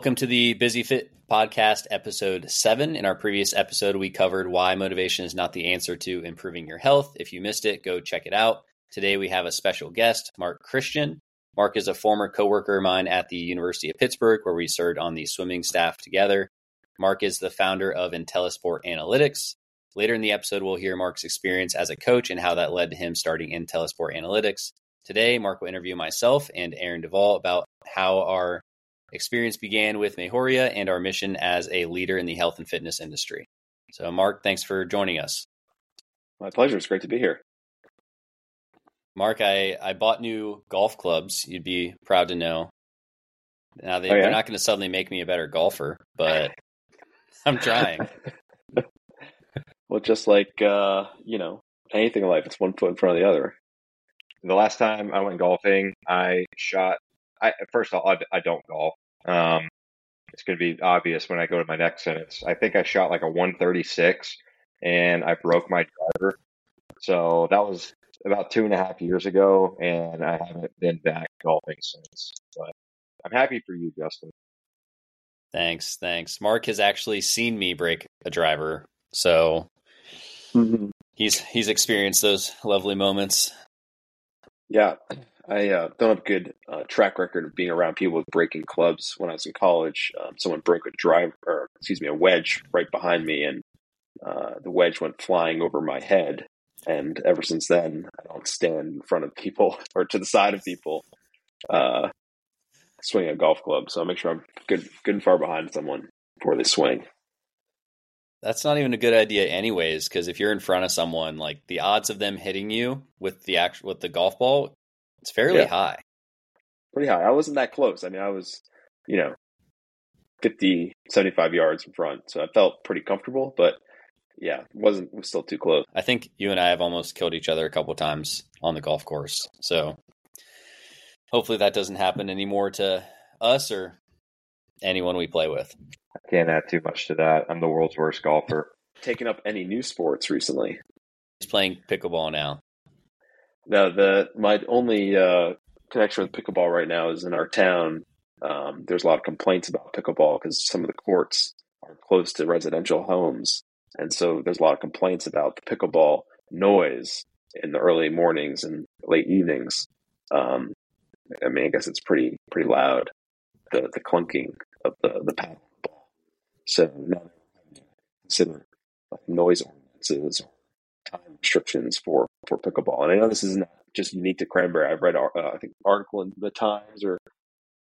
Welcome to the Busy Fit podcast, episode seven. In our previous episode, we covered why motivation is not the answer to improving your health. If you missed it, go check it out. Today, we have a special guest, Marc Christian. Marc is a former coworker of mine at the University of Pittsburgh, where we served on the swimming staff together. Marc is the founder of IntelliSport Analytics. Later in the episode, we'll hear Marc's experience as a coach and how that led to him starting IntelliSport Analytics. Today, Marc will interview myself and Aaron Duvall about how our experience began with Mejoria and our mission as a leader in the health and fitness industry. So, Marc, thanks for joining us. My pleasure. It's great to be here. Marc, I, I bought new golf clubs. You'd be proud to know. Now, they, oh, yeah? they're not going to suddenly make me a better golfer, but I'm trying. well, just like, uh, you know, anything in life, it's one foot in front of the other. The last time I went golfing, I shot. I first of all, I, I don't golf. Um, it's going to be obvious when I go to my next sentence. I think I shot like a 136 and I broke my driver. So that was about two and a half years ago, and I haven't been back golfing since. But I'm happy for you, Justin. Thanks, thanks. Marc has actually seen me break a driver, so mm-hmm. he's he's experienced those lovely moments. Yeah, I uh, don't have a good uh, track record of being around people with breaking clubs. When I was in college, um, someone broke a drive, or excuse me, a wedge right behind me, and uh, the wedge went flying over my head. And ever since then, I don't stand in front of people or to the side of people uh, swinging a golf club. So I make sure I'm good, good and far behind someone before they swing. That's not even a good idea, anyways, because if you're in front of someone, like the odds of them hitting you with the actual with the golf ball it's fairly yeah. high. Pretty high. I wasn't that close. I mean, I was, you know, 50, 75 yards in front. So I felt pretty comfortable, but yeah, wasn't was still too close. I think you and I have almost killed each other a couple times on the golf course. So hopefully that doesn't happen anymore to us or anyone we play with. I can't add too much to that. I'm the world's worst golfer. Taking up any new sports recently? He's playing pickleball now. No, the my only uh, connection with pickleball right now is in our town. Um, there's a lot of complaints about pickleball because some of the courts are close to residential homes, and so there's a lot of complaints about the pickleball noise in the early mornings and late evenings. Um, I mean, I guess it's pretty pretty loud, the the clunking of the the paddle ball. So now consider noise ordinances time restrictions for for pickleball. And I know this is not just unique to Cranberry. I've read uh, I think article in the Times or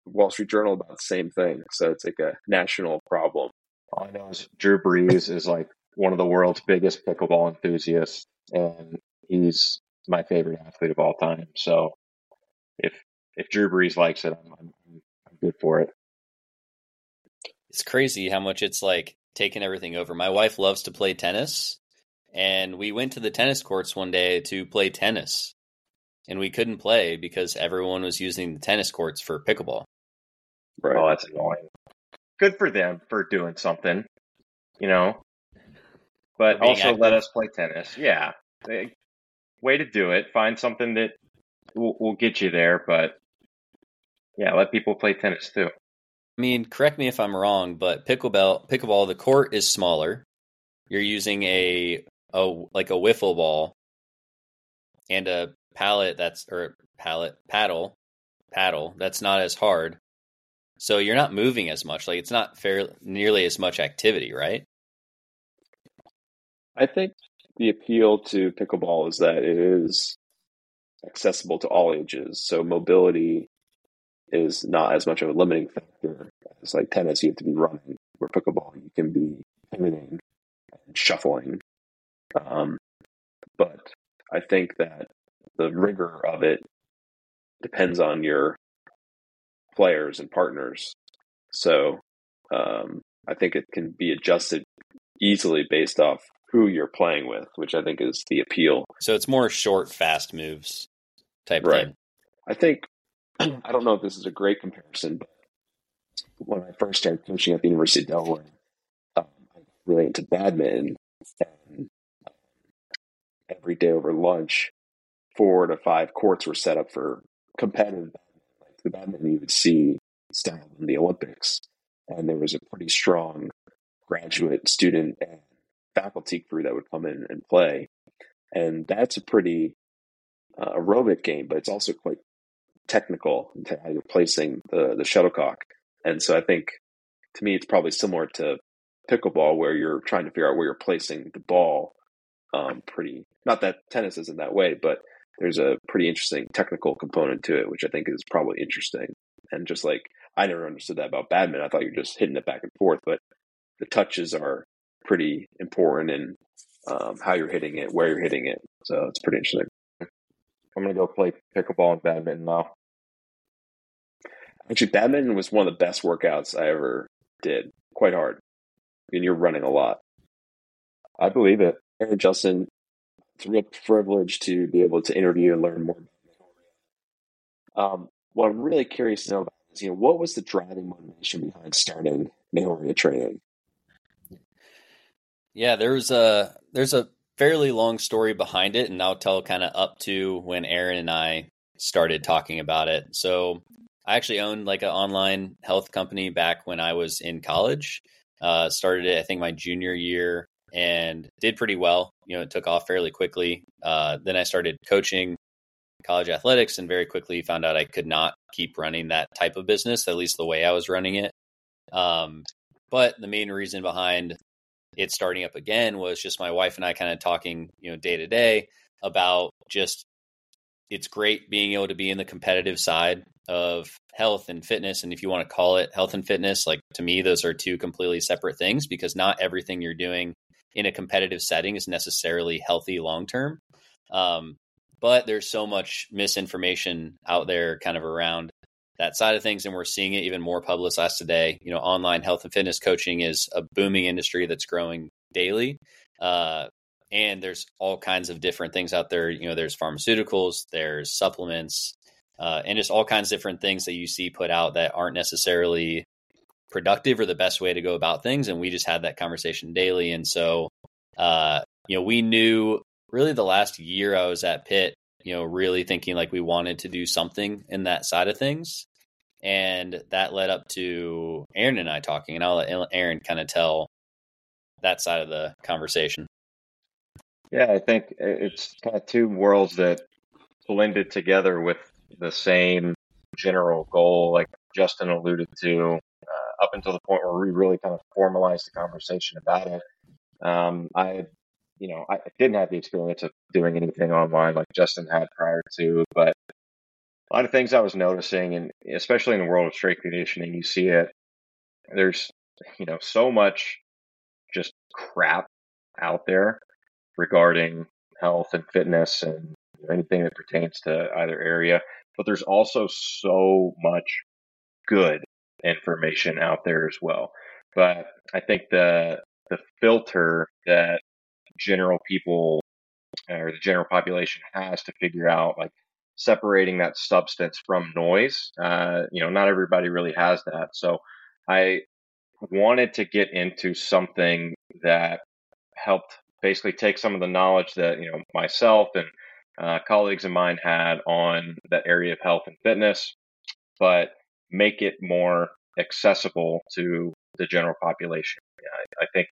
Wall Street Journal about the same thing. So it's like a national problem. All I know is Drew Brees is like one of the world's biggest pickleball enthusiasts, and he's my favorite athlete of all time. So if if Drew Brees likes it, I'm, I'm, I'm good for it. It's crazy how much it's like taking everything over. My wife loves to play tennis, and we went to the tennis courts one day to play tennis. And we couldn't play because everyone was using the tennis courts for pickleball. Right. Oh, that's annoying. Good for them for doing something, you know. But also active. let us play tennis. Yeah. Way to do it. Find something that will, will get you there, but yeah, let people play tennis too. I mean, correct me if I'm wrong, but pickleball, pickleball, the court is smaller. You're using a a like a wiffle ball and a pallet that's or pallet paddle paddle that's not as hard. So you're not moving as much. Like it's not fair nearly as much activity, right? I think the appeal to pickleball is that it is accessible to all ages. So mobility is not as much of a limiting factor as like tennis. You have to be running. Where pickleball, you can be pivoting and shuffling um, but I think that the rigor of it depends on your players and partners. So um, I think it can be adjusted easily based off who you're playing with, which I think is the appeal. So it's more short, fast moves type right. thing. I think I don't know if this is a great comparison, but when I first started coaching at the University of Delaware, um, I really into badminton, and every day over lunch, four to five courts were set up for competitive like the badminton you would see style in the Olympics. and there was a pretty strong graduate student and faculty crew that would come in and play. And that's a pretty uh, aerobic game, but it's also quite technical into how you're placing the, the shuttlecock. And so I think to me, it's probably similar to pickleball where you're trying to figure out where you're placing the ball. Um, pretty, not that tennis isn't that way, but there's a pretty interesting technical component to it, which I think is probably interesting. And just like I never understood that about badminton, I thought you're just hitting it back and forth, but the touches are pretty important in um, how you're hitting it, where you're hitting it. So it's pretty interesting. I'm gonna go play pickleball and badminton now. Actually, badminton was one of the best workouts I ever did. Quite hard, and you're running a lot. I believe it. And Justin, it's a real privilege to be able to interview and learn more. Um, what I'm really curious to know about is, you know, what was the driving motivation behind starting Mejoria training? Yeah, there's a there's a fairly long story behind it, and I'll tell kind of up to when Aaron and I started talking about it. So I actually owned like an online health company back when I was in college. Uh, started it, I think, my junior year and did pretty well. You know, it took off fairly quickly. Uh, then I started coaching college athletics and very quickly found out I could not keep running that type of business, at least the way I was running it. Um, but the main reason behind it starting up again was just my wife and I kind of talking, you know, day to day about just it's great being able to be in the competitive side of health and fitness. And if you want to call it health and fitness, like to me, those are two completely separate things because not everything you're doing in a competitive setting is necessarily healthy long term. Um, but there's so much misinformation out there kind of around that side of things and we're seeing it even more publicized today you know online health and fitness coaching is a booming industry that's growing daily uh, and there's all kinds of different things out there you know there's pharmaceuticals there's supplements uh, and just all kinds of different things that you see put out that aren't necessarily productive or the best way to go about things and we just had that conversation daily and so uh, you know we knew really the last year i was at pitt you know, really thinking like we wanted to do something in that side of things. And that led up to Aaron and I talking, and I'll let Aaron kind of tell that side of the conversation. Yeah, I think it's kind of two worlds that blended together with the same general goal, like Justin alluded to, uh, up until the point where we really kind of formalized the conversation about it. Um, I you know, I didn't have the experience of doing anything online like Justin had prior to, but a lot of things I was noticing, and especially in the world of strength conditioning, you see it. There's, you know, so much just crap out there regarding health and fitness and anything that pertains to either area. But there's also so much good information out there as well. But I think the the filter that general people or the general population has to figure out like separating that substance from noise. Uh, you know, not everybody really has that. So I wanted to get into something that helped basically take some of the knowledge that, you know, myself and uh, colleagues of mine had on that area of health and fitness, but make it more accessible to the general population. I, I think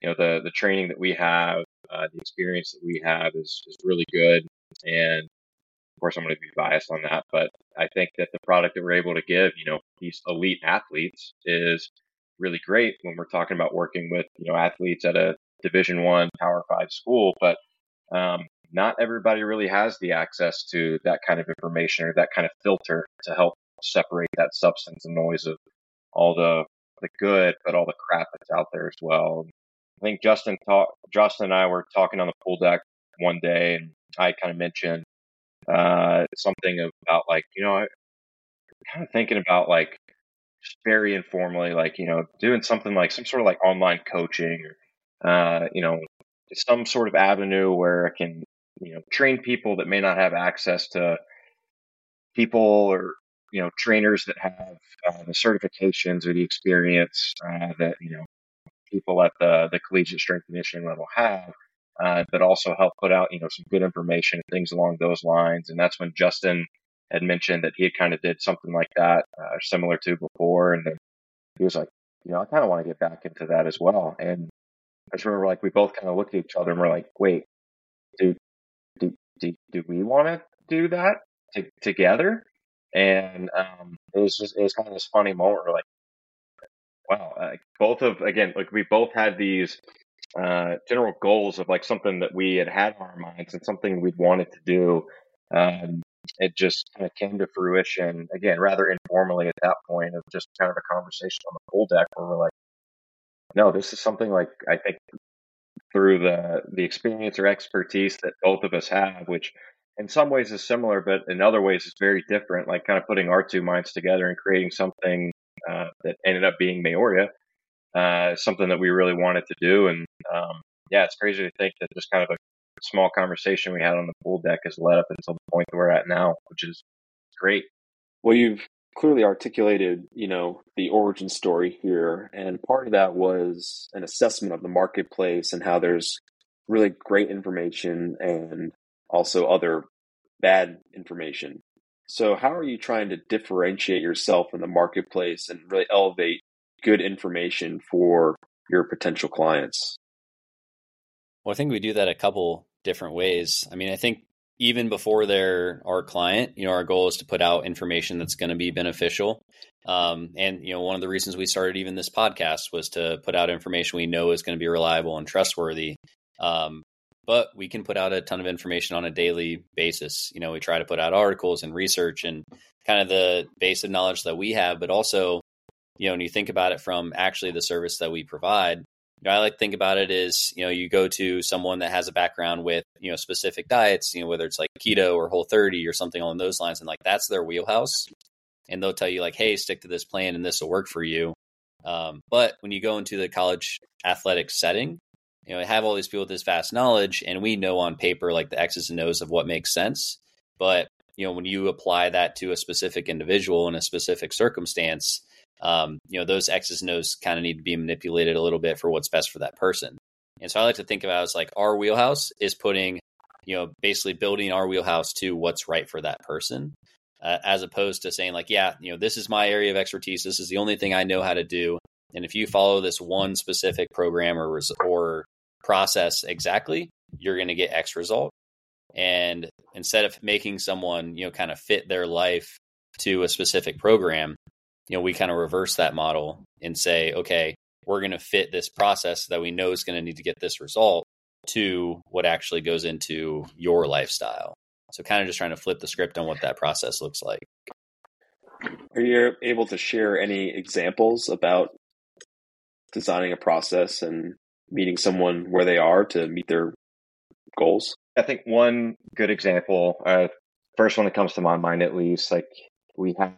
you know the the training that we have, uh, the experience that we have is is really good, and of course I'm going to be biased on that, but I think that the product that we're able to give, you know, these elite athletes is really great when we're talking about working with you know athletes at a Division One Power Five school, but um, not everybody really has the access to that kind of information or that kind of filter to help separate that substance and noise of all the the good, but all the crap that's out there as well. I think Justin talk, Justin and I were talking on the pool deck one day, and I kind of mentioned uh, something about like you know, I kind of thinking about like very informally, like you know, doing something like some sort of like online coaching or uh, you know, some sort of avenue where I can you know train people that may not have access to people or you know trainers that have uh, the certifications or the experience uh, that you know people at the, the collegiate strength conditioning level have, uh, but also help put out, you know, some good information and things along those lines. And that's when Justin had mentioned that he had kind of did something like that, uh, similar to before. And he was like, you know, I kind of want to get back into that as well. And I just remember like we both kind of looked at each other and we're like, wait, do do do, do we want to do that to, together? And um, it was just it was kind of this funny moment. Where like, wow, both of again, like we both had these uh, general goals of like something that we had had in our minds and something we'd wanted to do. Um, it just kind of came to fruition again, rather informally at that point of just kind of a conversation on the pool deck where we're like, no, this is something like I think through the the experience or expertise that both of us have, which in some ways is similar, but in other ways is very different. Like kind of putting our two minds together and creating something uh, that ended up being Mejoria, uh, something that we really wanted to do. And um, yeah, it's crazy to think that just kind of a small conversation we had on the pool deck has led up until the point that we're at now, which is great. Well, you've clearly articulated, you know, the origin story here, and part of that was an assessment of the marketplace and how there's really great information and also other bad information. So, how are you trying to differentiate yourself in the marketplace and really elevate good information for your potential clients? Well, I think we do that a couple different ways. I mean, I think even before they're our client, you know, our goal is to put out information that's going to be beneficial. Um, and you know, one of the reasons we started even this podcast was to put out information we know is going to be reliable and trustworthy. Um, but we can put out a ton of information on a daily basis. You know, we try to put out articles and research and kind of the base of knowledge that we have, but also, you know, when you think about it from actually the service that we provide, you know, I like think about it as, you know, you go to someone that has a background with, you know, specific diets, you know, whether it's like keto or whole 30 or something along those lines. And like that's their wheelhouse. And they'll tell you, like, hey, stick to this plan and this will work for you. Um, but when you go into the college athletic setting, you know, I have all these people with this vast knowledge, and we know on paper like the X's and O's of what makes sense. But you know, when you apply that to a specific individual in a specific circumstance, um, you know, those X's and O's kind of need to be manipulated a little bit for what's best for that person. And so I like to think about it as like our wheelhouse is putting, you know, basically building our wheelhouse to what's right for that person, uh, as opposed to saying like, yeah, you know, this is my area of expertise. This is the only thing I know how to do. And if you follow this one specific program or or process exactly, you're going to get X result. And instead of making someone, you know, kind of fit their life to a specific program, you know, we kind of reverse that model and say, okay, we're going to fit this process that we know is going to need to get this result to what actually goes into your lifestyle. So, kind of just trying to flip the script on what that process looks like. Are you able to share any examples about designing a process and meeting someone where they are to meet their goals? I think one good example, uh, first one that comes to my mind at least, like we have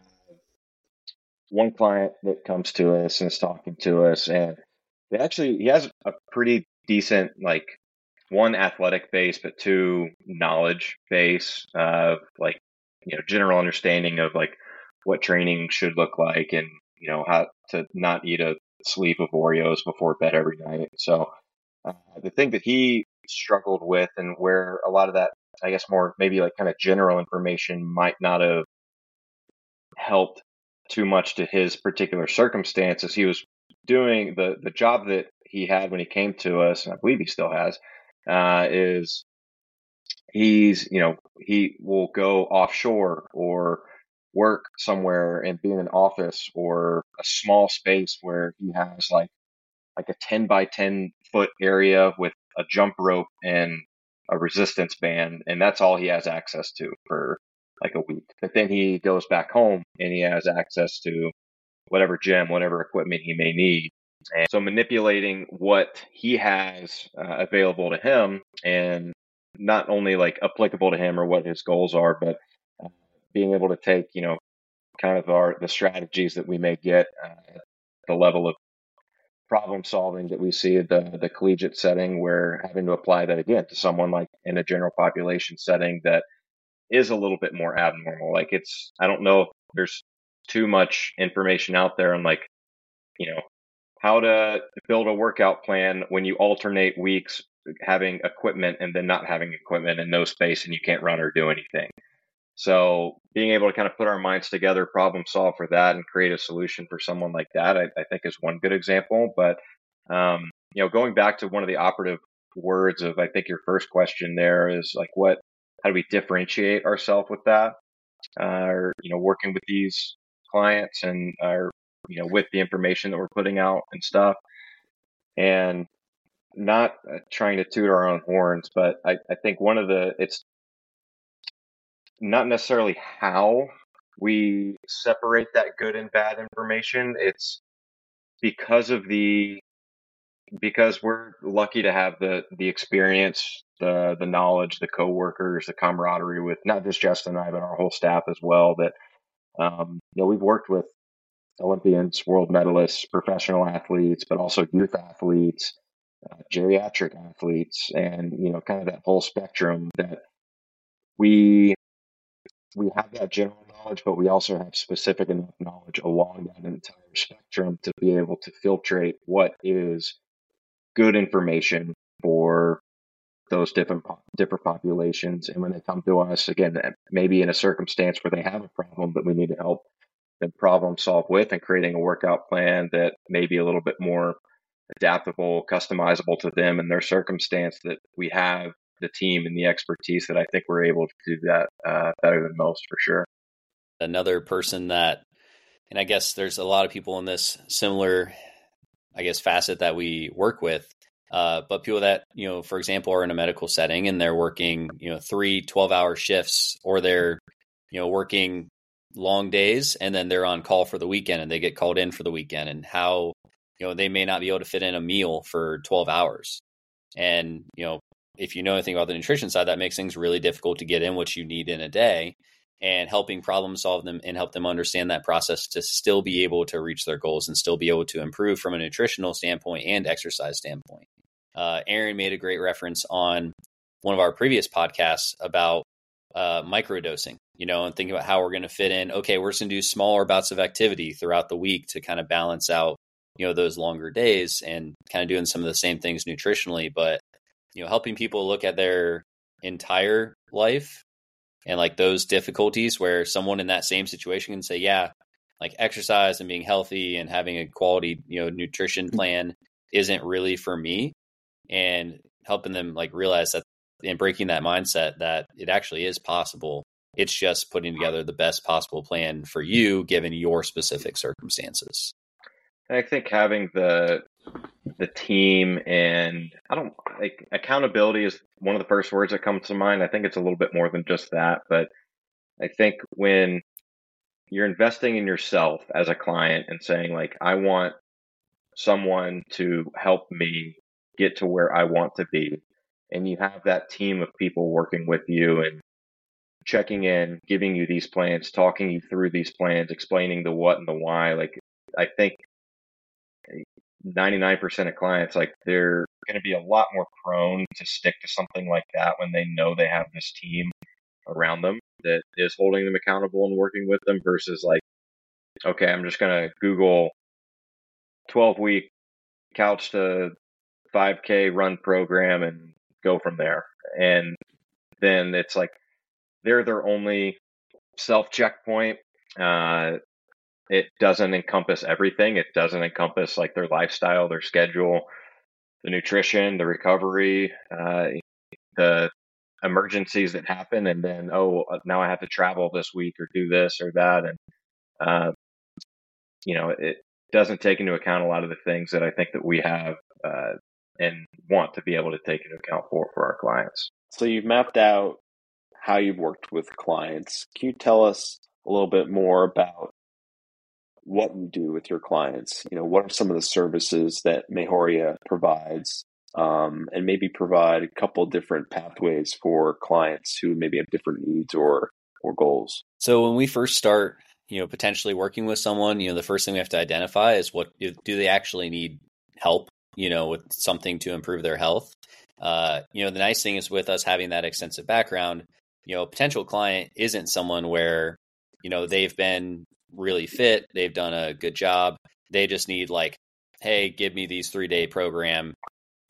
one client that comes to us and is talking to us, and they actually he has a pretty decent like one athletic base, but two knowledge base of like you know general understanding of like what training should look like and you know how to not eat a sleep of Oreos before bed every night. So uh, the thing that he struggled with and where a lot of that I guess more maybe like kind of general information might not have helped too much to his particular circumstances. He was doing the the job that he had when he came to us, and I believe he still has, uh, is he's you know he will go offshore or work somewhere and be in an office or a small space where he has like like a 10 by 10 foot area with a jump rope and a resistance band and that's all he has access to for like a week. But then he goes back home and he has access to whatever gym, whatever equipment he may need. And so manipulating what he has uh, available to him and not only like applicable to him or what his goals are, but being able to take, you know, kind of our the strategies that we may get uh, the level of problem solving that we see at the the collegiate setting where having to apply that again to someone like in a general population setting that is a little bit more abnormal. Like it's, I don't know if there's too much information out there on like, you know, how to build a workout plan when you alternate weeks having equipment and then not having equipment and no space and you can't run or do anything. So being able to kind of put our minds together, problem solve for that, and create a solution for someone like that, I, I think is one good example. But um, you know, going back to one of the operative words of I think your first question there is like, what? How do we differentiate ourselves with that? Uh, you know, working with these clients and our you know with the information that we're putting out and stuff, and not uh, trying to toot our own horns, but I, I think one of the it's not necessarily how we separate that good and bad information. It's because of the because we're lucky to have the the experience, the the knowledge, the coworkers, the camaraderie with not just Justin and I, but our whole staff as well. That um, you know we've worked with Olympians, world medalists, professional athletes, but also youth athletes, uh, geriatric athletes, and you know kind of that whole spectrum that we we have that general knowledge, but we also have specific enough knowledge along that entire spectrum to be able to filtrate what is good information for those different different populations. And when they come to us, again, maybe in a circumstance where they have a problem that we need to help them problem solve with, and creating a workout plan that may be a little bit more adaptable, customizable to them and their circumstance, that we have the team and the expertise that I think we're able to do that uh, better than most for sure. Another person that, and I guess there's a lot of people in this similar, I guess, facet that we work with. Uh, but people that, you know, for example, are in a medical setting and they're working, you know, three 12 hour shifts or they're, you know, working long days and then they're on call for the weekend and they get called in for the weekend and how, you know, they may not be able to fit in a meal for 12 hours. And, you know, if you know anything about the nutrition side, that makes things really difficult to get in what you need in a day and helping problem solve them and help them understand that process to still be able to reach their goals and still be able to improve from a nutritional standpoint and exercise standpoint. Uh, Aaron made a great reference on one of our previous podcasts about uh, microdosing, you know, and thinking about how we're going to fit in. Okay, we're just going to do smaller bouts of activity throughout the week to kind of balance out, you know, those longer days and kind of doing some of the same things nutritionally, but you know helping people look at their entire life and like those difficulties where someone in that same situation can say yeah like exercise and being healthy and having a quality you know nutrition mm. plan isn't really for me and helping them like realize that and breaking that mindset that it actually is possible it's just putting together the best possible plan for you given your specific circumstances i think having the the team and I don't like accountability is one of the first words that comes to mind. I think it's a little bit more than just that, but I think when you're investing in yourself as a client and saying like I want someone to help me get to where I want to be and you have that team of people working with you and checking in, giving you these plans, talking you through these plans, explaining the what and the why like I think 99% of clients, like they're going to be a lot more prone to stick to something like that when they know they have this team around them that is holding them accountable and working with them versus like, okay, I'm just going to Google 12 week couch to 5K run program and go from there. And then it's like they're their only self checkpoint. Uh, it doesn't encompass everything. It doesn't encompass like their lifestyle, their schedule, the nutrition, the recovery, uh, the emergencies that happen, and then oh, uh, now I have to travel this week or do this or that, and uh, you know, it doesn't take into account a lot of the things that I think that we have uh, and want to be able to take into account for for our clients. So you've mapped out how you've worked with clients. Can you tell us a little bit more about what you do with your clients. You know, what are some of the services that Mejoria provides, um, and maybe provide a couple different pathways for clients who maybe have different needs or or goals. So when we first start, you know, potentially working with someone, you know, the first thing we have to identify is what do they actually need help, you know, with something to improve their health. Uh, you know, the nice thing is with us having that extensive background, you know, a potential client isn't someone where you know they've been really fit. They've done a good job. They just need like, hey, give me these three day program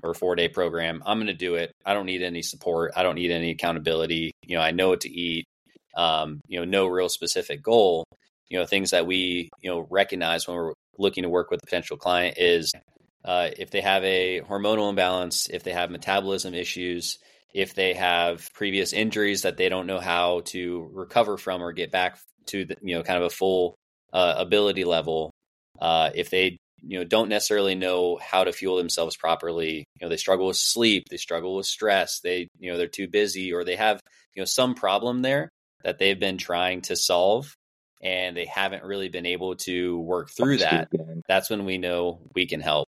or four day program. I'm going to do it. I don't need any support. I don't need any accountability. You know, I know what to eat. um, you know, no real specific goal. You know, things that we you know recognize when we're looking to work with a potential client is uh, if they have a hormonal imbalance, if they have metabolism issues, if they have previous injuries that they don't know how to recover from or get back to the, you know kind of a full uh, ability level, uh, if they you know don't necessarily know how to fuel themselves properly, you know they struggle with sleep, they struggle with stress, they you know they're too busy, or they have you know some problem there that they've been trying to solve and they haven't really been able to work through that. That's when we know we can help.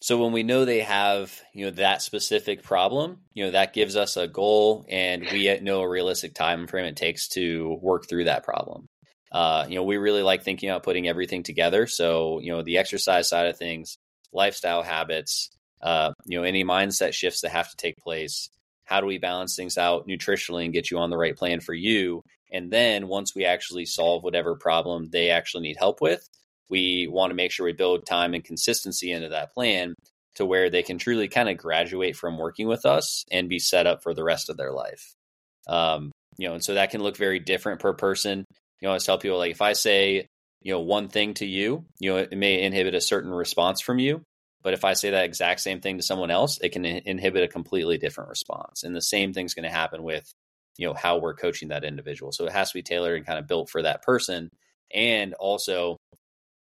So when we know they have, you know, that specific problem, you know, that gives us a goal and we know a realistic time frame it takes to work through that problem. Uh, you know, we really like thinking about putting everything together. So, you know, the exercise side of things, lifestyle habits, uh, you know, any mindset shifts that have to take place. How do we balance things out nutritionally and get you on the right plan for you? And then once we actually solve whatever problem they actually need help with, we want to make sure we build time and consistency into that plan to where they can truly kind of graduate from working with us and be set up for the rest of their life. Um, you know, and so that can look very different per person. You know, I tell people like if I say, you know, one thing to you, you know, it may inhibit a certain response from you. But if I say that exact same thing to someone else, it can inhibit a completely different response. And the same thing's going to happen with, you know, how we're coaching that individual. So it has to be tailored and kind of built for that person. And also,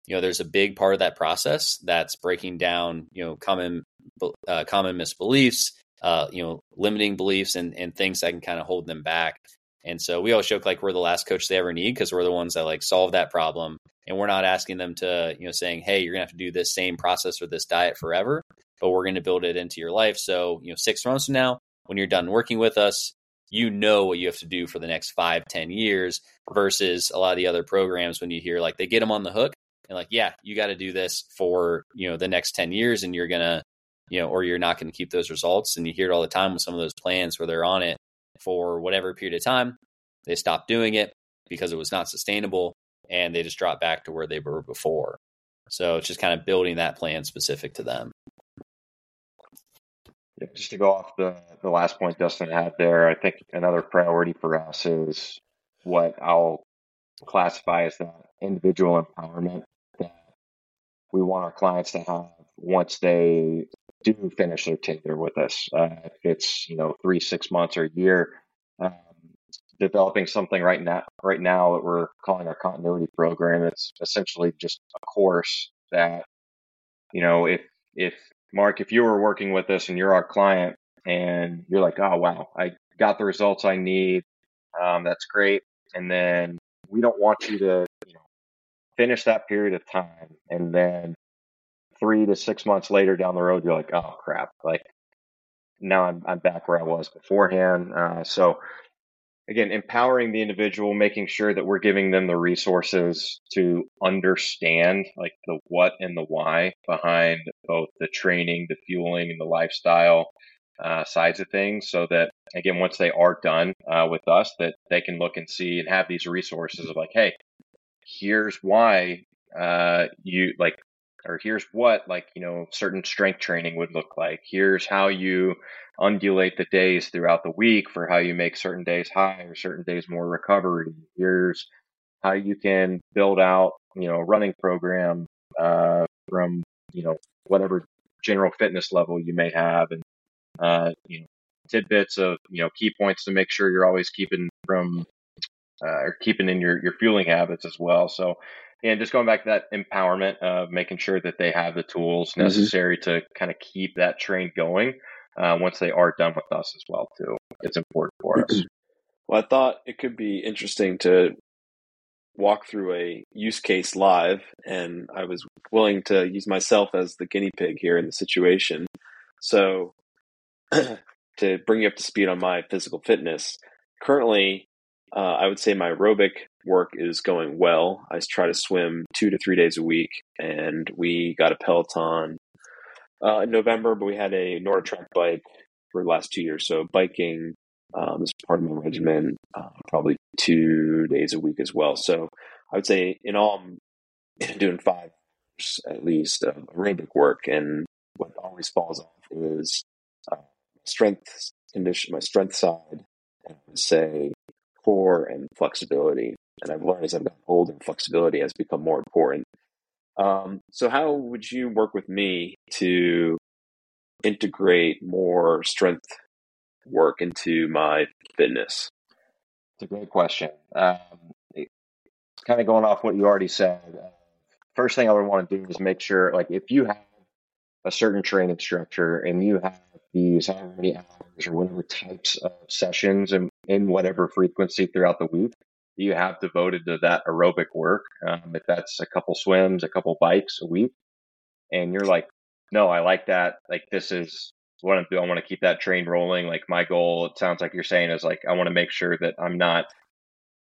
you know there's a big part of that process that's breaking down you know common uh, common misbeliefs uh, you know limiting beliefs and and things that can kind of hold them back. And so we always joke like we're the last coach they ever need because we're the ones that like solve that problem. And we're not asking them to you know saying hey you're gonna have to do this same process or this diet forever but we're to build it into your life. So you know six months from now when you're done working with us you know what you have to do for the next five ten years versus a lot of the other programs when you hear like they get them on the hook and like, yeah, you got to do this for, you know, the next 10 years and you're going to, you know, or you're not going to keep those results. And you hear it all the time with some of those plans where they're on it for whatever period of time. They stop doing it because it was not sustainable and they just drop back to where they were before. So it's just kind of building that plan specific to them. Yeah, just to go off the, the last point Justin had there, I think another priority for us is what I'll classify as that individual empowerment we want our clients to have once they do finish their tenure with us. Uh, it's you know three, six months or a year, um, developing something right now right now that we're calling our continuity program. It's essentially just a course that you know if if Marc, if you were working with us and you're our client and you're like, oh wow, I got the results I need, um, that's great, and then we don't want you to finish that period of time and then three to six months later down the road you're like oh crap. Like now i'm, I'm back where i was beforehand uh, so again empowering the individual making sure that we're giving them the resources to understand like the what and the why behind both the training the fueling and the lifestyle uh, sides of things so that again once they are done uh, with us that they can look and see and have these resources of like hey here's why uh, you like or here's what like you know certain strength training would look like. Here's how you undulate the days throughout the week for how you make certain days high or certain days more recovery. Here's how you can build out you know a running program uh, from you know whatever general fitness level you may have and uh, you know tidbits of you know key points to make sure you're always keeping from uh, or keeping in your, your fueling habits as well. So, and just going back to that empowerment of making sure that they have the tools mm-hmm. necessary mm-hmm. to kind of keep that train going uh, once they are done with us as well too. It's important for us. Well, I thought it could be interesting to walk through a use case live, and I was willing to use myself as the guinea pig here in the situation. So, to bring you up to speed on my physical fitness, currently uh, I would say my aerobic work is going well. I try to swim two to three days a week, and we got a Peloton uh, in November, but we had a NordicTrack bike for the last two years. So biking um, is part of my regimen, uh, probably two days a week as well. So I would say in all, I'm doing five at least of aerobic work, and what always falls off is uh, strength condition, my strength side. Would say core and flexibility. And I've learned as I've gotten older, flexibility has become more important. Um, so, how would you work with me to integrate more strength work into my fitness? It's a great question. Um, kind of going off what you already said. Uh, first thing I would want to do is make sure, like, if you have a certain training structure and you have these how many hours or whatever types of sessions and in whatever frequency throughout the week you have devoted to that aerobic work. Um, if that's a couple swims, a couple bikes a week, and you're like, no, I like that. Like this is what I do. I want to keep that train rolling. Like my goal, it sounds like you're saying is like I want to make sure that I'm not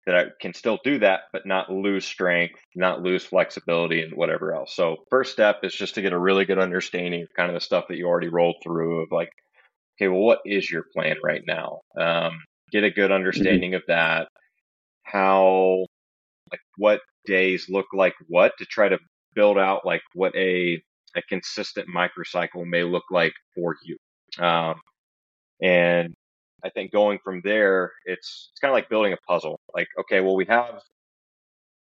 that I can still do that, but not lose strength, not lose flexibility, and whatever else. So first step is just to get a really good understanding of kind of the stuff that you already rolled through of like, okay, well, what is your plan right now? Um, get a good mm-hmm. understanding mm-hmm. of that. How, like, what days look like what to try to build out like what a a consistent microcycle may look like for you. Um, and I think going from there, it's it's kind of like building a puzzle. Like, okay, well, we have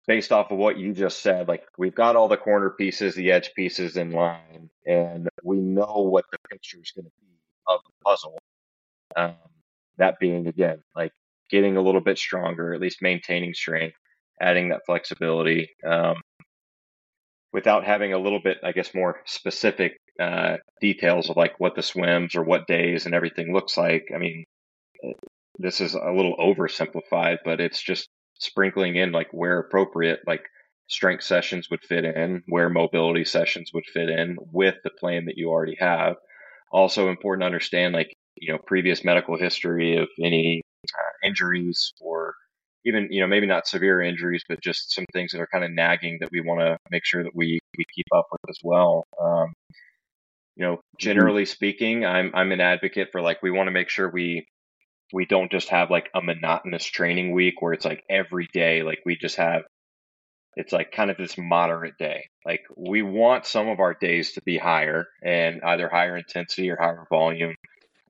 based off of what you just said, like we've got all the corner pieces, the edge pieces in line, and we know what the picture is going to be of the puzzle. Um, that being again, like getting a little bit stronger, at least maintaining strength, adding that flexibility, um, without having a little bit, I guess, more specific uh, details of like what the swims or what days and everything looks like. I mean, this is a little oversimplified, but it's just sprinkling in like where appropriate, like strength sessions would fit in, where mobility sessions would fit in with the plan that you already have. Also important to understand like, you know, previous medical history of any uh, injuries or even, you know, maybe not severe injuries, but just some things that are kind of nagging that we want to make sure that we, we keep up with as well. Um, you know, mm-hmm. generally speaking, I'm, I'm an advocate for like, we want to make sure we we don't just have like a monotonous training week where it's like every day like we just have it's like kind of this moderate day like we want some of our days to be higher and either higher intensity or higher volume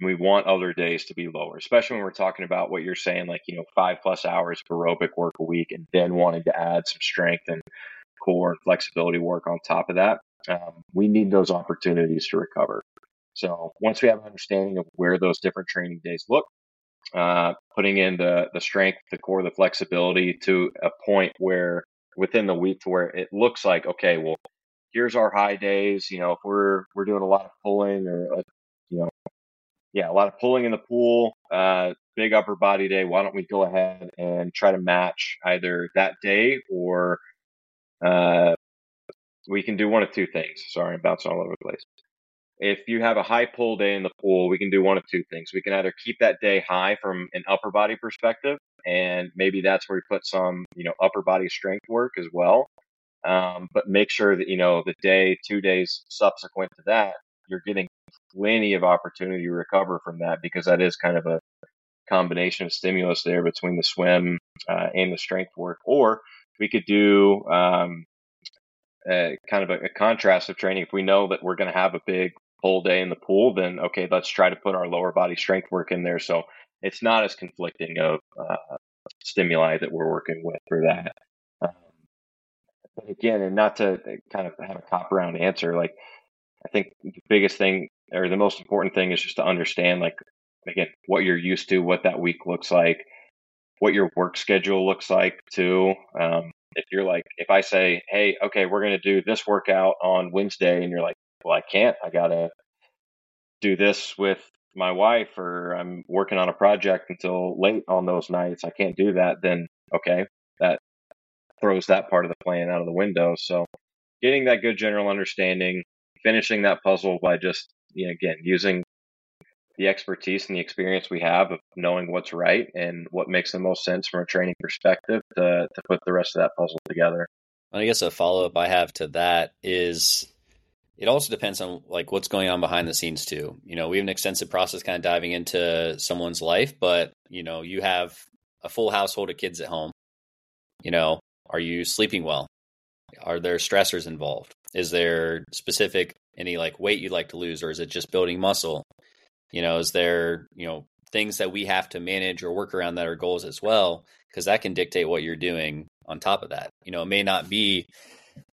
we want other days to be lower especially when we're talking about what you're saying like you know five plus hours of aerobic work a week and then wanting to add some strength and core and flexibility work on top of that um, we need those opportunities to recover so once we have an understanding of where those different training days look uh, putting in the the strength, the core, the flexibility to a point where within the week to where it looks like okay, well, here's our high days. You know, if we're we're doing a lot of pulling or uh, you know, yeah, a lot of pulling in the pool, uh, big upper body day. Why don't we go ahead and try to match either that day or uh, we can do one of two things. Sorry, I'm bouncing all over the place if you have a high pull day in the pool, we can do one of two things. We can either keep that day high from an upper body perspective, and maybe that's where we put some, you know, upper body strength work as well. Um, but make sure that, you know, the day, two days subsequent to that, you're getting plenty of opportunity to recover from that because that is kind of a combination of stimulus there between the swim uh, and the strength work. Or we could do um, kind of a, a, contrast of training. If we know that we're going to have a big full day in the pool, then okay, let's try to put our lower body strength work in there. So it's not as conflicting of uh, stimuli that we're working with for that. Um, again, and not to kind of have a cop around answer, like I think the biggest thing or the most important thing is just to understand, like again, what you're used to, what that week looks like, what your work schedule looks like too. Um, if you're like, if I say, hey, okay, we're going to do this workout on Wednesday, and you're like, well, I can't. I gotta do this with my wife, or I'm working on a project until late on those nights. I can't do that. Then okay, that throws that part of the plan out of the window. So getting that good general understanding, finishing that puzzle by just you know, again using the expertise and the experience we have of knowing what's right and what makes the most sense from a training perspective to, to put the rest of that puzzle together. And I guess a follow up I have to that is it also depends on like what's going on behind the scenes too. You know, we have an extensive process kind of diving into someone's life, but you know, you have a full household of kids at home. You know, are you sleeping well? Are there stressors involved? Is there specific any like weight you'd like to lose or is it just building muscle? You know, is there, you know, things that we have to manage or work around that are goals as well, because that can dictate what you're doing on top of that. You know, it may not be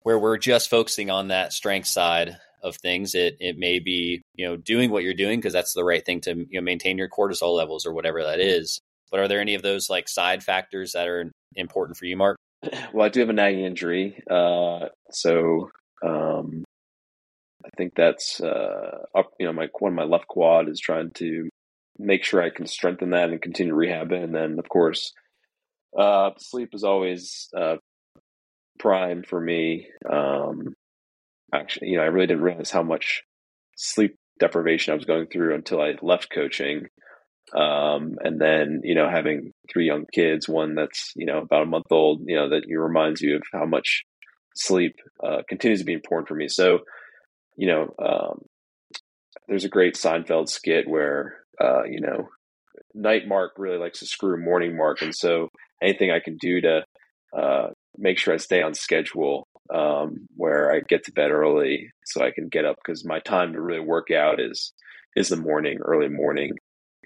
where we're just focusing on that strength side of things. It it may be you know doing what you're doing because that's the right thing to you know maintain your cortisol levels or whatever that is. But are there any of those like side factors that are important for you, Marc? Well, I do have a nagging injury, uh, so um, I think that's uh, up. You know, my one of my left quad is trying to make sure I can strengthen that and continue rehab it, and then of course, uh, sleep is always uh, prime for me. Um, actually, you know, I really didn't realize how much sleep deprivation I was going through until I left coaching. Um, and then, you know, having three young kids, one that's, you know, about a month old, you know, that reminds you of how much sleep uh, continues to be important for me. So, you know, um, there's a great Seinfeld skit where, uh, you know, night Mark really likes to screw morning Mark. And so anything I can do to uh, make sure I stay on schedule um, where I get to bed early so I can get up because my time to really work out is is the morning, early morning,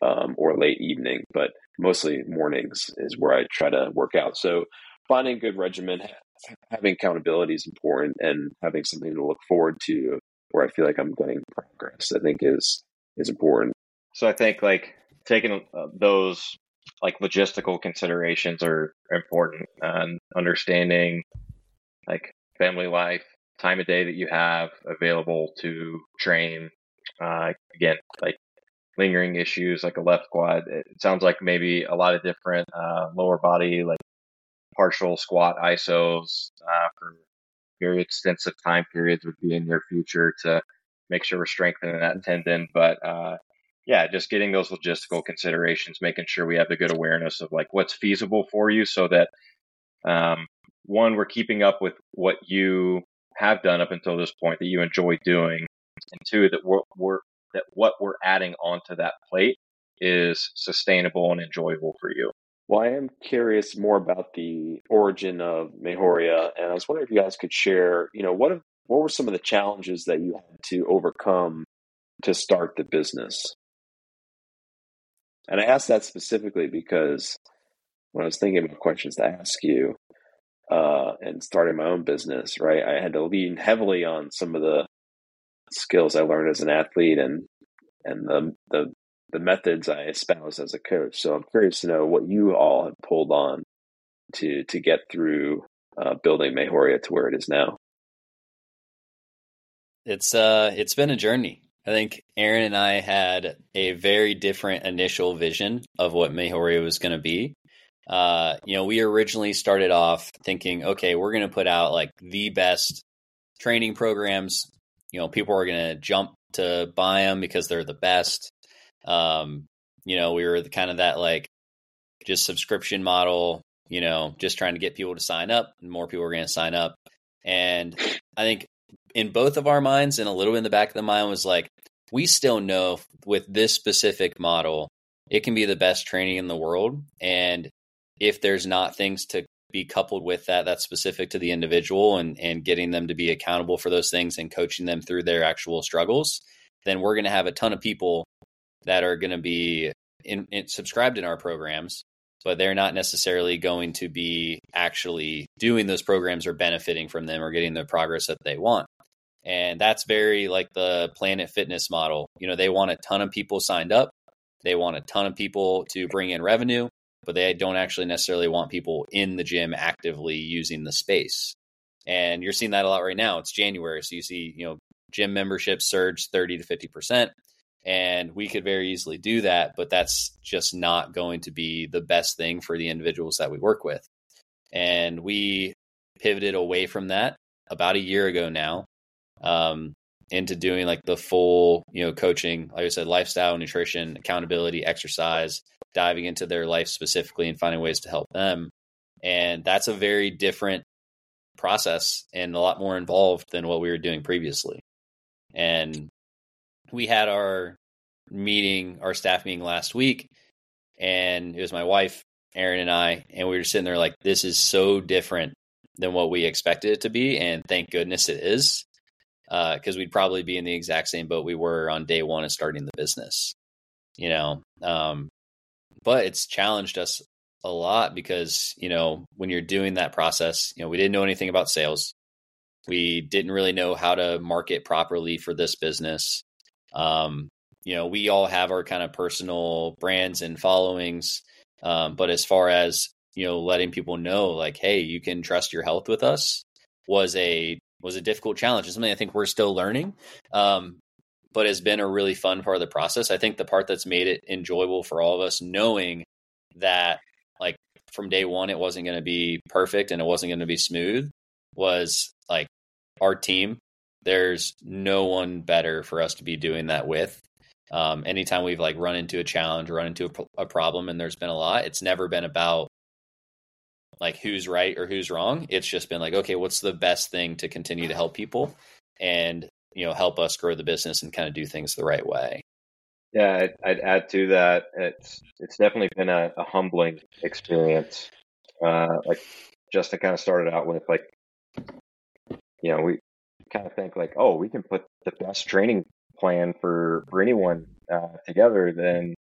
um, or late evening, but mostly mornings is where I try to work out. So finding good regimen, having accountability is important, and having something to look forward to where I feel like I'm getting progress, I think is is important. So I think like taking uh, those like logistical considerations are important and understanding like family life, time of day that you have available to train. Uh, again, like lingering issues like a left quad. It sounds like maybe a lot of different uh, lower body, like partial squat ISOs uh, for very extensive time periods would be in your future to make sure we're strengthening that tendon. But uh, yeah, just getting those logistical considerations, making sure we have the good awareness of like what's feasible for you so that um, one, we're keeping up with what you have done up until this point that you enjoy doing, and two, that we're, we're that what we're adding onto that plate is sustainable and enjoyable for you. Well, I am curious more about the origin of Mejoria, and I was wondering if you guys could share, you know, what what were some of the challenges that you had to overcome to start the business? And I asked that specifically because when I was thinking about questions to ask you uh, and starting my own business, right, I had to lean heavily on some of the skills I learned as an athlete and and the the the methods I espouse as a coach. So I'm curious to know what you all have pulled on to to get through uh, building Mejoria to where it is now. It's uh it's been a journey. I think Aaron and I had a very different initial vision of what Mejoria was going to be. Uh, you know, we originally started off thinking, okay, we're going to put out like the best training programs you know people are going to jump to buy them because they're the best um you know we were the kind of that like just subscription model you know just trying to get people to sign up and more people are going to sign up. And i think in both of our minds and a little bit in the back of the mind was like we still know with this specific model it can be the best training in the world. And if there's not things to be coupled with that that's specific to the individual and and getting them to be accountable for those things and coaching them through their actual struggles then we're going to have a ton of people that are going to be in, in, subscribed in our programs but they're not necessarily going to be actually doing those programs or benefiting from them or getting the progress that they want and that's very like the planet fitness model you know they want a ton of people signed up they want a ton of people to bring in revenue but they don't actually necessarily want people in the gym actively using the space. And you're seeing that a lot right now. It's January, so you see, you know, gym memberships surge 30 to 50%. And we could very easily do that, but that's just not going to be the best thing for the individuals that we work with. And we pivoted away from that about a year ago now um, into doing like the full, you know, coaching, like I said, lifestyle, nutrition, accountability, exercise, diving into their life specifically and finding ways to help them. And that's a very different process and a lot more involved than what we were doing previously. And we had our meeting, our staff meeting last week, and it was my wife, Erin, and I, and we were sitting there like, this is so different than what we expected it to be. And thank goodness it is, because uh, we'd probably be in the exact same boat we were on day one of starting the business. You know, um, but it's challenged us a lot because you know when you're doing that process, you know we didn't know anything about sales. We didn't really know how to market properly for this business. Um, you know, we all have our kind of personal brands and followings, um, but as far as you know, letting people know like, hey, you can trust your health with us was a was a difficult challenge. It's something I think we're still learning, um, but has been a really fun part of the process. I think the part that's made it enjoyable for all of us, knowing that like from day one it wasn't going to be perfect and it wasn't going to be smooth, was like our team. There's no one better for us to be doing that with. Um, anytime we've like run into a challenge, or run into a, a problem, and there's been a lot, it's never been about like who's right or who's wrong. It's just been like, okay, what's the best thing to continue to help people and, you know, help us grow the business and kind of do things the right way. Yeah, I'd, I'd add to that. It's it's definitely been a, a humbling experience. Uh, like just to kind of start it out with, like, you know, we kind of think like, oh, we can put the best training plan for for anyone uh, together. Then,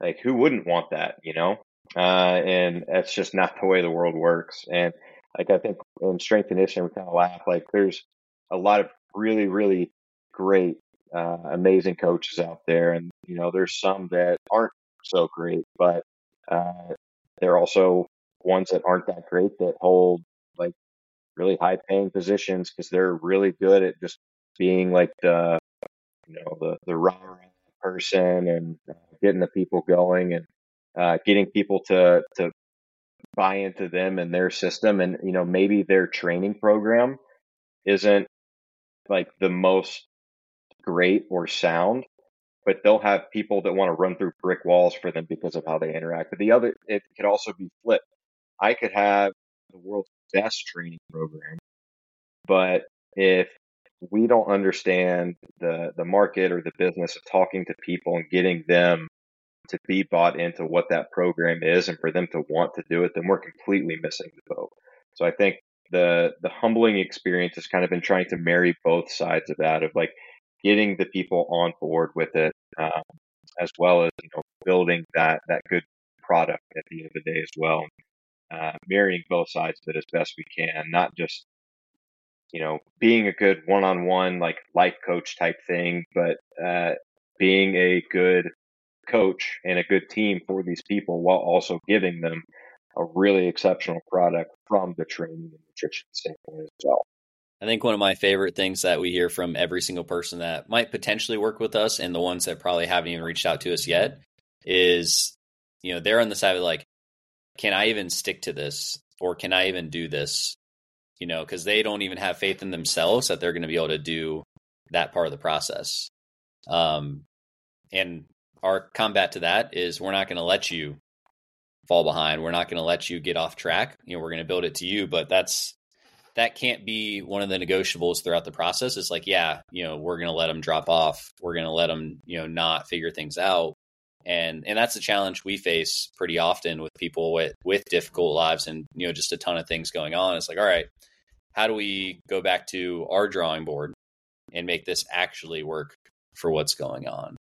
like, who wouldn't want that? You know, uh, and that's just not the way the world works. And like I think in strength and conditioning, we kind of laugh like there's a lot of really, really great, uh, amazing coaches out there, and you know there's some that aren't so great, but uh, there are also ones that aren't that great that hold like really high paying positions because they're really good at just being like the you know the the raw person and uh, getting the people going and uh, getting people to to buy into them and their system, and you know maybe their training program isn't like the most great or sound, but they'll have people that want to run through brick walls for them because of how they interact. But the other, it could also be flipped. I could have the world's best training program, but if we don't understand the the market or the business of talking to people and getting them to be bought into what that program is and for them to want to do it, then we're completely missing the boat. So I think the the humbling experience has kind of been trying to marry both sides of that of like getting the people on board with it, um, as well as you know building that that good product at the end of the day as well. Uh, marrying both sides of it as best we can, not just you know being a good one-on-one like life coach type thing, but uh, being a good coach and a good team for these people while also giving them a really exceptional product from the training and nutrition standpoint as well. I think one of my favorite things that we hear from every single person that might potentially work with us and the ones that probably haven't even reached out to us yet is, you know, they're on the side of like, can I even stick to this or can I even do this? You know, because they don't even have faith in themselves that they're going to be able to do that part of the process. Um, and our combat to that is we're not going to let you fall behind. We're not going to let you get off track. You know, we're going to build it to you, but that's that can't be one of the negotiables throughout the process. It's like, yeah, you know, we're going to let them drop off. We're going to let them, you know, not figure things out. And and that's a challenge we face pretty often with people with with difficult lives and you know just a ton of things going on. It's like, all right, how do we go back to our drawing board and make this actually work for what's going on?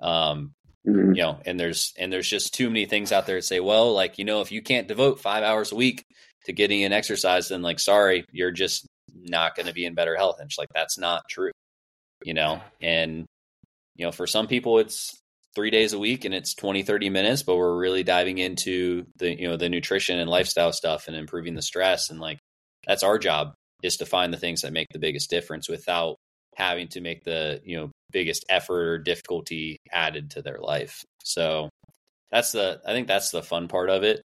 Um, mm-hmm. You know, and there's and there's just too many things out there to say, well, like you know, if you can't devote five hours a week to getting in exercise, then like, sorry, you're just not going to be in better health. And it's like that's not true, you know. And you know, for some people, it's three days a week and it's 20 30 minutes but we're really diving into the you know the nutrition and lifestyle stuff and improving the stress and like that's our job is to find the things that make the biggest difference without having to make the you know biggest effort or difficulty added to their life. So that's the I think that's the fun part of it.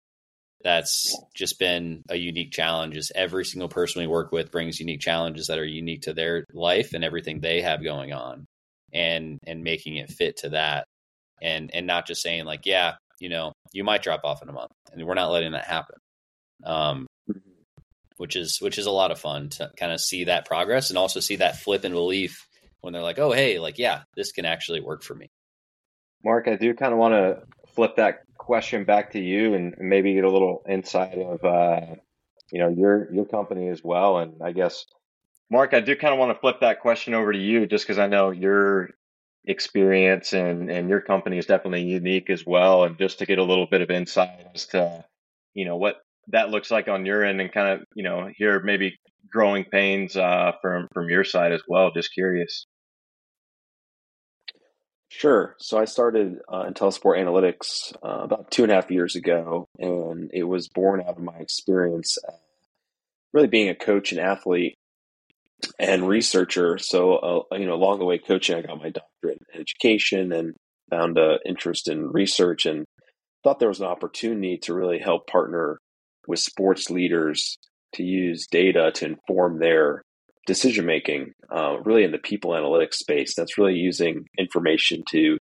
That's just been a unique challenge. Is every single person we work with brings unique challenges that are unique to their life and everything they have going on, and and making it fit to that, and and not just saying like, yeah, you know, you might drop off in a month, and we're not letting that happen. Um, which is which is a lot of fun to kind of see that progress and also see that flip in belief when they're like, oh, hey, like, yeah, this can actually work for me. Marc, I do kind of want to flip that question back to you and maybe get a little insight of, uh, you know, your your company as well. And I guess, Marc, I do kind of want to flip that question over to you, just because I know you're experience and and your company is definitely unique as well and just to get a little bit of insight as to you know what that looks like on your end and kind of you know hear maybe growing pains uh, from from your side as well just curious Sure. So I started uh, IntelliSport Analytics uh, about two and a half years ago, and it was born out of my experience uh, really being a coach and athlete and researcher. So, uh, you know, along the way coaching, I got my doctorate in education and found an interest in research and thought there was an opportunity to really help partner with sports leaders to use data to inform their decision making, uh, really in the people analytics space. That's really using information to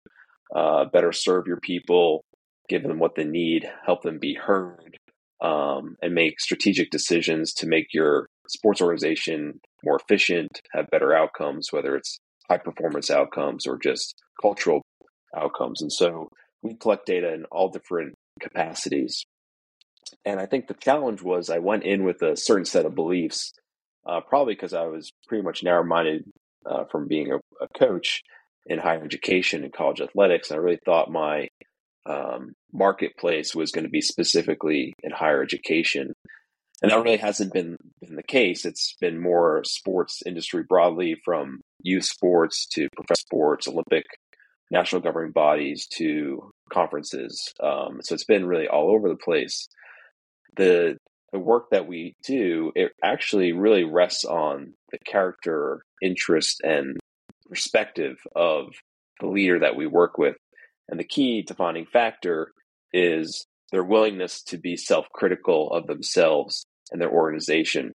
uh, better serve your people, give them what they need, help them be heard, um, and make strategic decisions to make your sports organization more efficient, have better outcomes, whether it's high performance outcomes or just cultural outcomes. And so we collect data in all different capacities. And I think the challenge was I went in with a certain set of beliefs, uh, probably because I was pretty much narrow minded uh, from being a, a, coach in higher education and college athletics. And I really thought my um, marketplace was going to be specifically in higher education. And that really hasn't been, been the case. It's been more sports industry broadly from youth sports to professional sports, Olympic national governing bodies to conferences. Um, so it's been really all over the place. The the work that we do, it actually really rests on the character, interest, and perspective of the leader that we work with. And the key defining factor is their willingness to be self critical of themselves and their organization.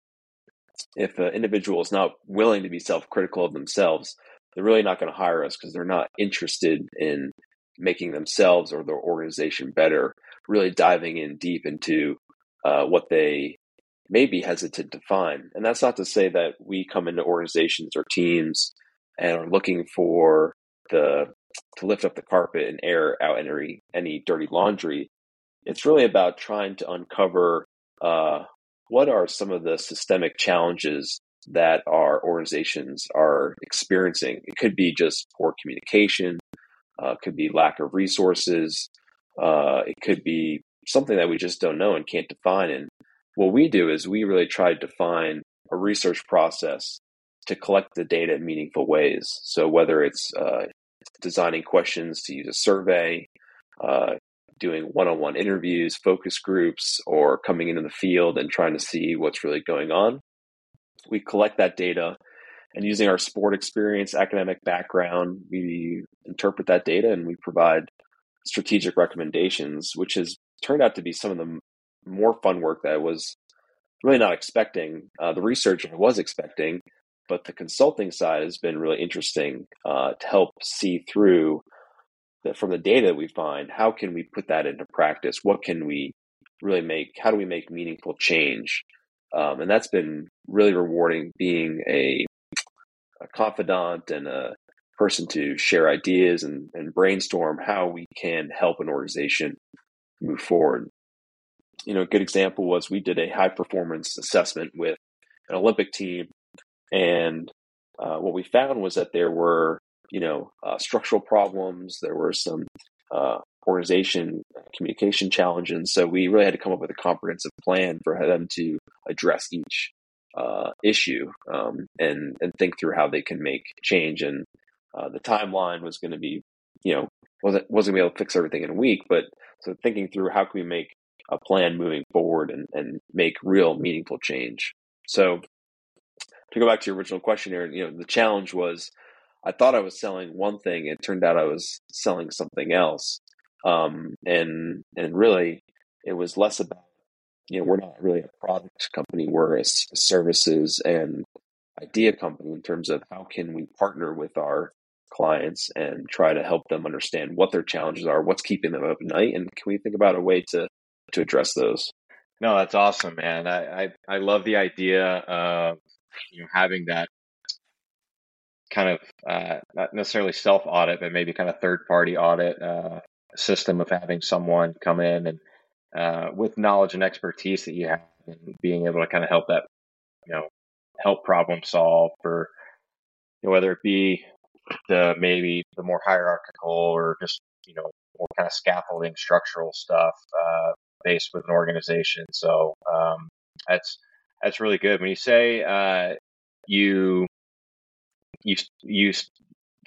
If an individual is not willing to be self critical of themselves, they're really not going to hire us because they're not interested in making themselves or their organization better, really diving in deep into uh, what they may be hesitant to find. And that's not to say that we come into organizations or teams and are looking for the to lift up the carpet and air out any any dirty laundry. It's really about trying to uncover uh, what are some of the systemic challenges that our organizations are experiencing. It could be just poor communication, uh, could be lack of resources, uh, it could be something that we just don't know and can't define. And what we do is we really try to define a research process to collect the data in meaningful ways. So whether it's uh, designing questions to use a survey, uh, doing one-on-one interviews, focus groups, or coming into the field and trying to see what's really going on, we collect that data and using our sport experience, academic background, we interpret that data and we provide strategic recommendations, which has turned out to be some of the more fun work that I was really not expecting. Uh, the research I was expecting, but the consulting side has been really interesting uh, to help see through that from the data that we find. How can we put that into practice? What can we really make? How do we make meaningful change? Um, and that's been really rewarding being a, a confidant and a person to share ideas and, and brainstorm how we can help an organization move forward. You know, a good example was we did a high performance assessment with an Olympic team, and uh, what we found was that there were, you know, uh, structural problems. There were some uh, organization communication challenges. So we really had to come up with a comprehensive plan for them to address each uh, issue um, and and think through how they can make change. And uh, the timeline was going to be, you know, wasn't wasn't going to be able to fix everything in a week, but so thinking through how can we make a plan moving forward and, and make real meaningful change. So to go back to your original question here, you know, the challenge was I thought I was selling one thing. It turned out I was selling something else. Um, and, and really it was less about, you know, we're not really a product company. We're a services and idea company in terms of how can we partner with our clients and try to help them understand what their challenges are, what's keeping them up at night, and can we think about a way to to address those? No, that's awesome, man. I I, I love the idea of you know having that kind of uh, not necessarily self audit, but maybe kind of third party audit uh, system of having someone come in and uh, with knowledge and expertise that you have, and being able to kind of help that you know help problem solve for you know, whether it be the maybe the more hierarchical or just you know more kind of scaffolding structural stuff uh, based with an organization. So um, that's that's really good. When you say uh, you you you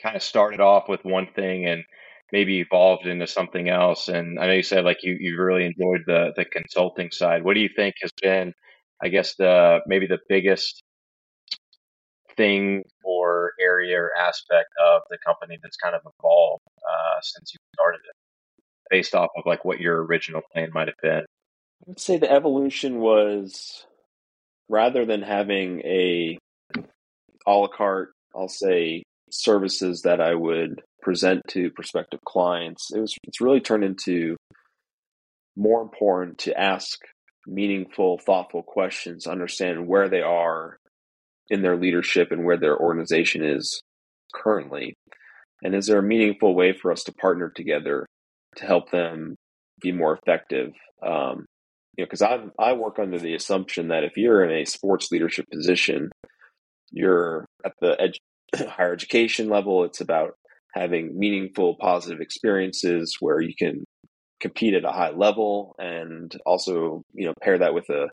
kind of started off with one thing and maybe evolved into something else, and I know you said like you you really enjoyed the the consulting side. What do you think has been, I guess the maybe the biggest thing or area or aspect of the company that's kind of evolved uh, since you started it, based off of like what your original plan might have been? I would say the evolution was rather than having a a la carte, I'll say services that I would present to prospective clients. It was it's really turned into more important to ask meaningful, thoughtful questions, understand where they are in their leadership and where their organization is currently. And is there a meaningful way for us to partner together to help them be more effective? Um, you know, because I I work under the assumption that if you're in a sports leadership position, you're at the ed- higher education level. It's about having meaningful, positive experiences where you can compete at a high level, and also you know pair that with a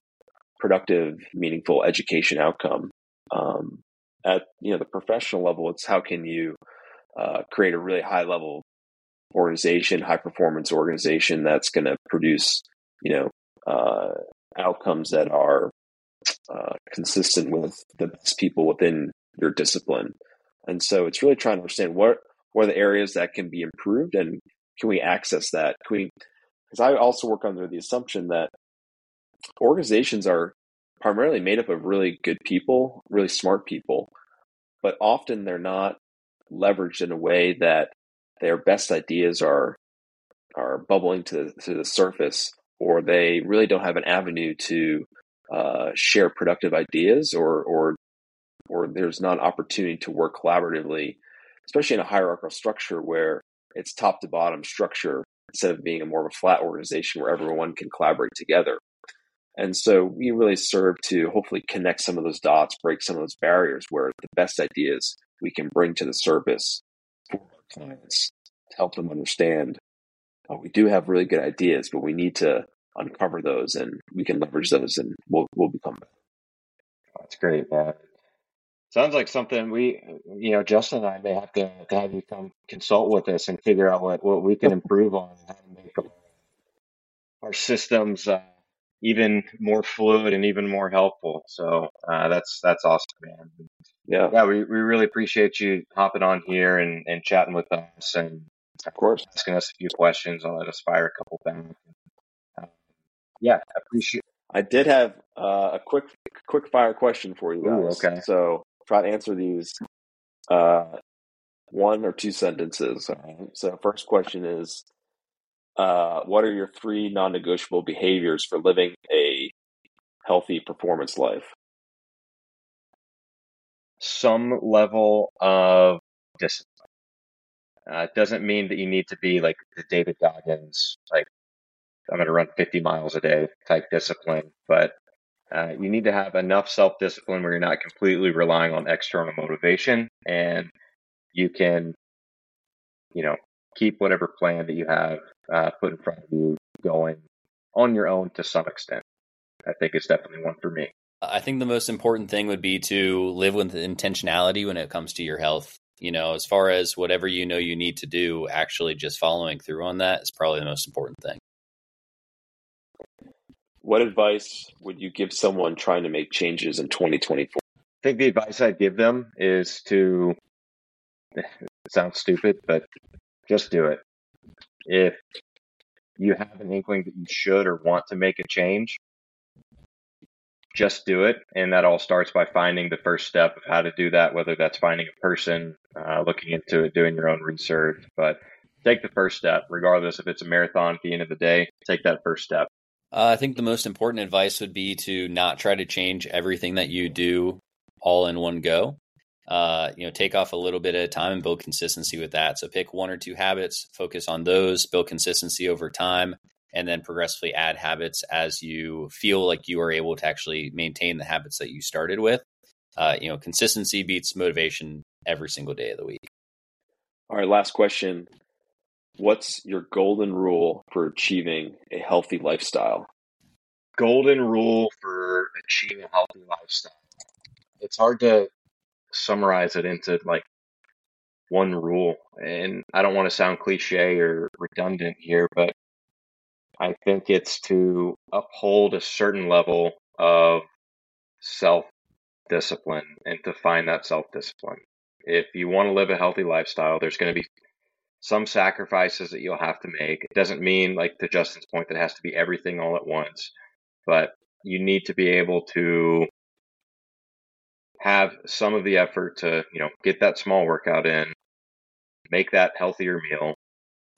productive, meaningful education outcome. Um, at you know the professional level, it's how can you uh, create a really high level organization, high performance organization that's going to produce you know uh, outcomes that are uh, consistent with the best people within your discipline. And so it's really trying to understand what what are the areas that can be improved and can we access that? Can we? Because I also work under the assumption that organizations are primarily made up of really good people, really smart people, but often they're not leveraged in a way that their best ideas are are bubbling to to the surface, or they really don't have an avenue to uh, share productive ideas, or or or there's not opportunity to work collaboratively, especially in a hierarchical structure where it's top to bottom structure instead of being a more of a flat organization where everyone can collaborate together. And so we really serve to hopefully connect some of those dots, break some of those barriers where the best ideas we can bring to the surface for our clients to help them understand oh, we do have really good ideas, but we need to uncover those and we can leverage those and we'll, we'll become better. That's great, man. Sounds like something we, you know, Justin and I may have to, to have you come consult with us and figure out what, what we can improve on and how to make our systems uh, even more fluid and even more helpful. So uh, that's that's awesome, man. Yeah, yeah, we, we really appreciate you hopping on here and, and chatting with us and of course asking us a few questions. I'll let us fire a couple back. Yeah, I appreciate. I did have uh, a quick quick fire question for you guys. Ooh, okay, so try to answer these uh, one or two sentences. So first question is uh, what are your three non negotiable behaviors for living a healthy performance life? Some level of discipline. Uh, it doesn't mean that you need to be like the David Goggins, like I'm going to run 50 miles a day type discipline, but uh, you need to have enough self discipline where you're not completely relying on external motivation and you can, you know, keep whatever plan that you have uh, put in front of you going on your own to some extent. I think it's definitely one for me. I think the most important thing would be to live with intentionality when it comes to your health. You know, as far as whatever you know you need to do, actually just following through on that is probably the most important thing. What advice would you give someone trying to make changes in 2024? I think the advice I'd give them is to, sounds stupid, but just do it. If you have an inkling that you should or want to make a change, just do it. And that all starts by finding the first step of how to do that, whether that's finding a person, uh, looking into it, doing your own research. But take the first step, regardless if it's a marathon at the end of the day, take that first step. Uh, I think the most important advice would be to not try to change everything that you do all in one go uh, you know, take off a little bit at a time and build consistency with that. So pick one or two habits, focus on those, build consistency over time, and then progressively add habits as you feel like you are able to actually maintain the habits that you started with. Uh, you know, consistency beats motivation every single day of the week. All right, last question. What's your golden rule for achieving a healthy lifestyle? Golden rule for achieving a healthy lifestyle. It's hard to summarize it into like one rule. And I don't want to sound cliche or redundant here, but I think it's to uphold a certain level of self discipline and to find that self discipline. If you want to live a healthy lifestyle, there's going to be some sacrifices that you'll have to make. It doesn't mean, like to Justin's point, that it has to be everything all at once, but you need to be able to have some of the effort to, you know, get that small workout in, make that healthier meal,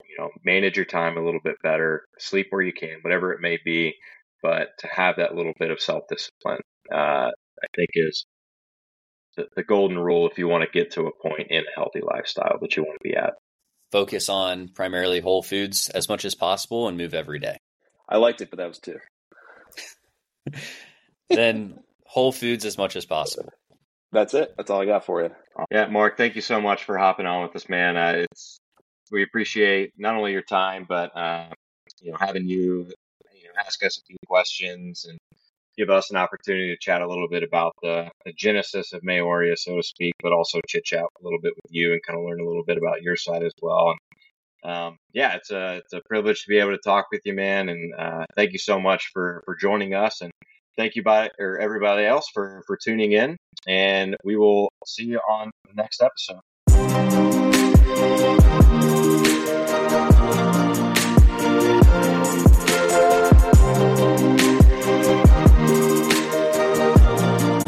you know, manage your time a little bit better, sleep where you can, whatever it may be, but to have that little bit of self discipline, uh, I think is the, the golden rule if you want to get to a point in a healthy lifestyle that you want to be at. Focus on primarily whole foods as much as possible and move every day. I liked it, but that was two. then whole foods as much as possible. That's it. That's all I got for you. Yeah, Marc, thank you so much for hopping on with us, man. Uh, it's we appreciate not only your time, but uh, you know having you, you know, ask us a few questions and give us an opportunity to chat a little bit about the, the genesis of Mejoria, so to speak, but also chit chat a little bit with you and kind of learn a little bit about your side as well. And um, yeah, it's a it's a privilege to be able to talk with you, man. And uh, thank you so much for for joining us. And thank you by or everybody else for for tuning in. And we will see you on the next episode.